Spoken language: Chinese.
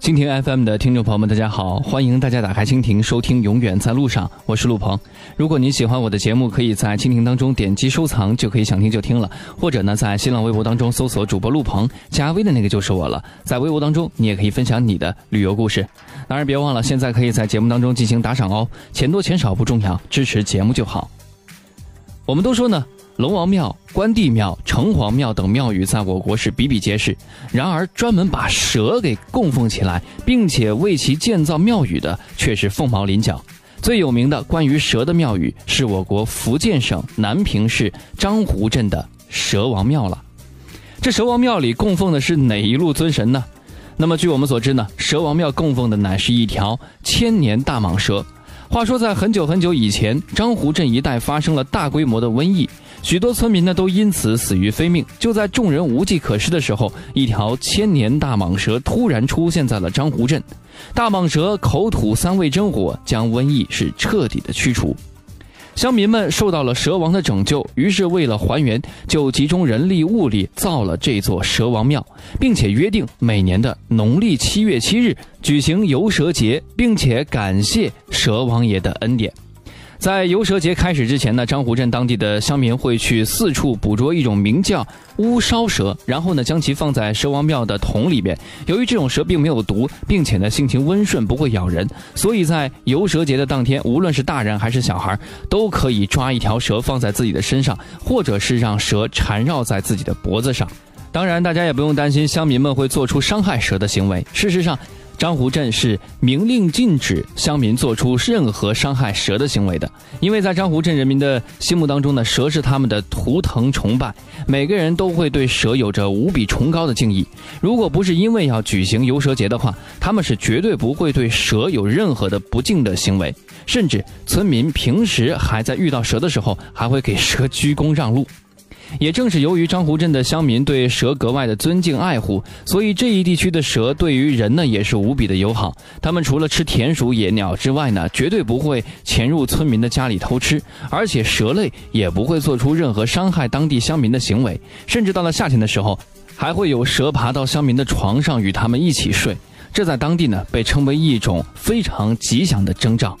蜻蜓 FM 的听众朋友们，大家好！欢迎大家打开蜻蜓收听《永远在路上》，我是陆鹏。如果您喜欢我的节目，可以在蜻蜓当中点击收藏，就可以想听就听了。或者呢，在新浪微博当中搜索主播陆鹏，加微的那个就是我了。在微博当中，你也可以分享你的旅游故事。当然，别忘了现在可以在节目当中进行打赏哦，钱多钱少不重要，支持节目就好。我们都说呢。龙王庙、关帝庙、城隍庙等庙宇在我国是比比皆是。然而，专门把蛇给供奉起来，并且为其建造庙宇的，却是凤毛麟角。最有名的关于蛇的庙宇，是我国福建省南平市漳湖镇的蛇王庙了。这蛇王庙里供奉的是哪一路尊神呢？那么，据我们所知呢，蛇王庙供奉的乃是一条千年大蟒蛇。话说，在很久很久以前，漳湖镇一带发生了大规模的瘟疫，许多村民呢都因此死于非命。就在众人无计可施的时候，一条千年大蟒蛇突然出现在了张湖镇。大蟒蛇口吐三味真火，将瘟疫是彻底的驱除。乡民们受到了蛇王的拯救，于是为了还原，就集中人力物力造了这座蛇王庙，并且约定每年的农历七月七日举行游蛇节，并且感谢蛇王爷的恩典。在游蛇节开始之前呢，张湖镇当地的乡民会去四处捕捉一种名叫乌梢蛇，然后呢将其放在蛇王庙的桶里面。由于这种蛇并没有毒，并且呢性情温顺，不会咬人，所以在游蛇节的当天，无论是大人还是小孩，都可以抓一条蛇放在自己的身上，或者是让蛇缠绕在自己的脖子上。当然，大家也不用担心乡民们会做出伤害蛇的行为。事实上，张湖镇是明令禁止乡民做出任何伤害蛇的行为的，因为在张湖镇人民的心目当中呢，蛇是他们的图腾崇拜，每个人都会对蛇有着无比崇高的敬意。如果不是因为要举行游蛇节的话，他们是绝对不会对蛇有任何的不敬的行为，甚至村民平时还在遇到蛇的时候，还会给蛇鞠躬让路。也正是由于樟湖镇的乡民对蛇格外的尊敬爱护，所以这一地区的蛇对于人呢也是无比的友好。他们除了吃田鼠、野鸟之外呢，绝对不会潜入村民的家里偷吃，而且蛇类也不会做出任何伤害当地乡民的行为。甚至到了夏天的时候，还会有蛇爬到乡民的床上与他们一起睡。这在当地呢被称为一种非常吉祥的征兆。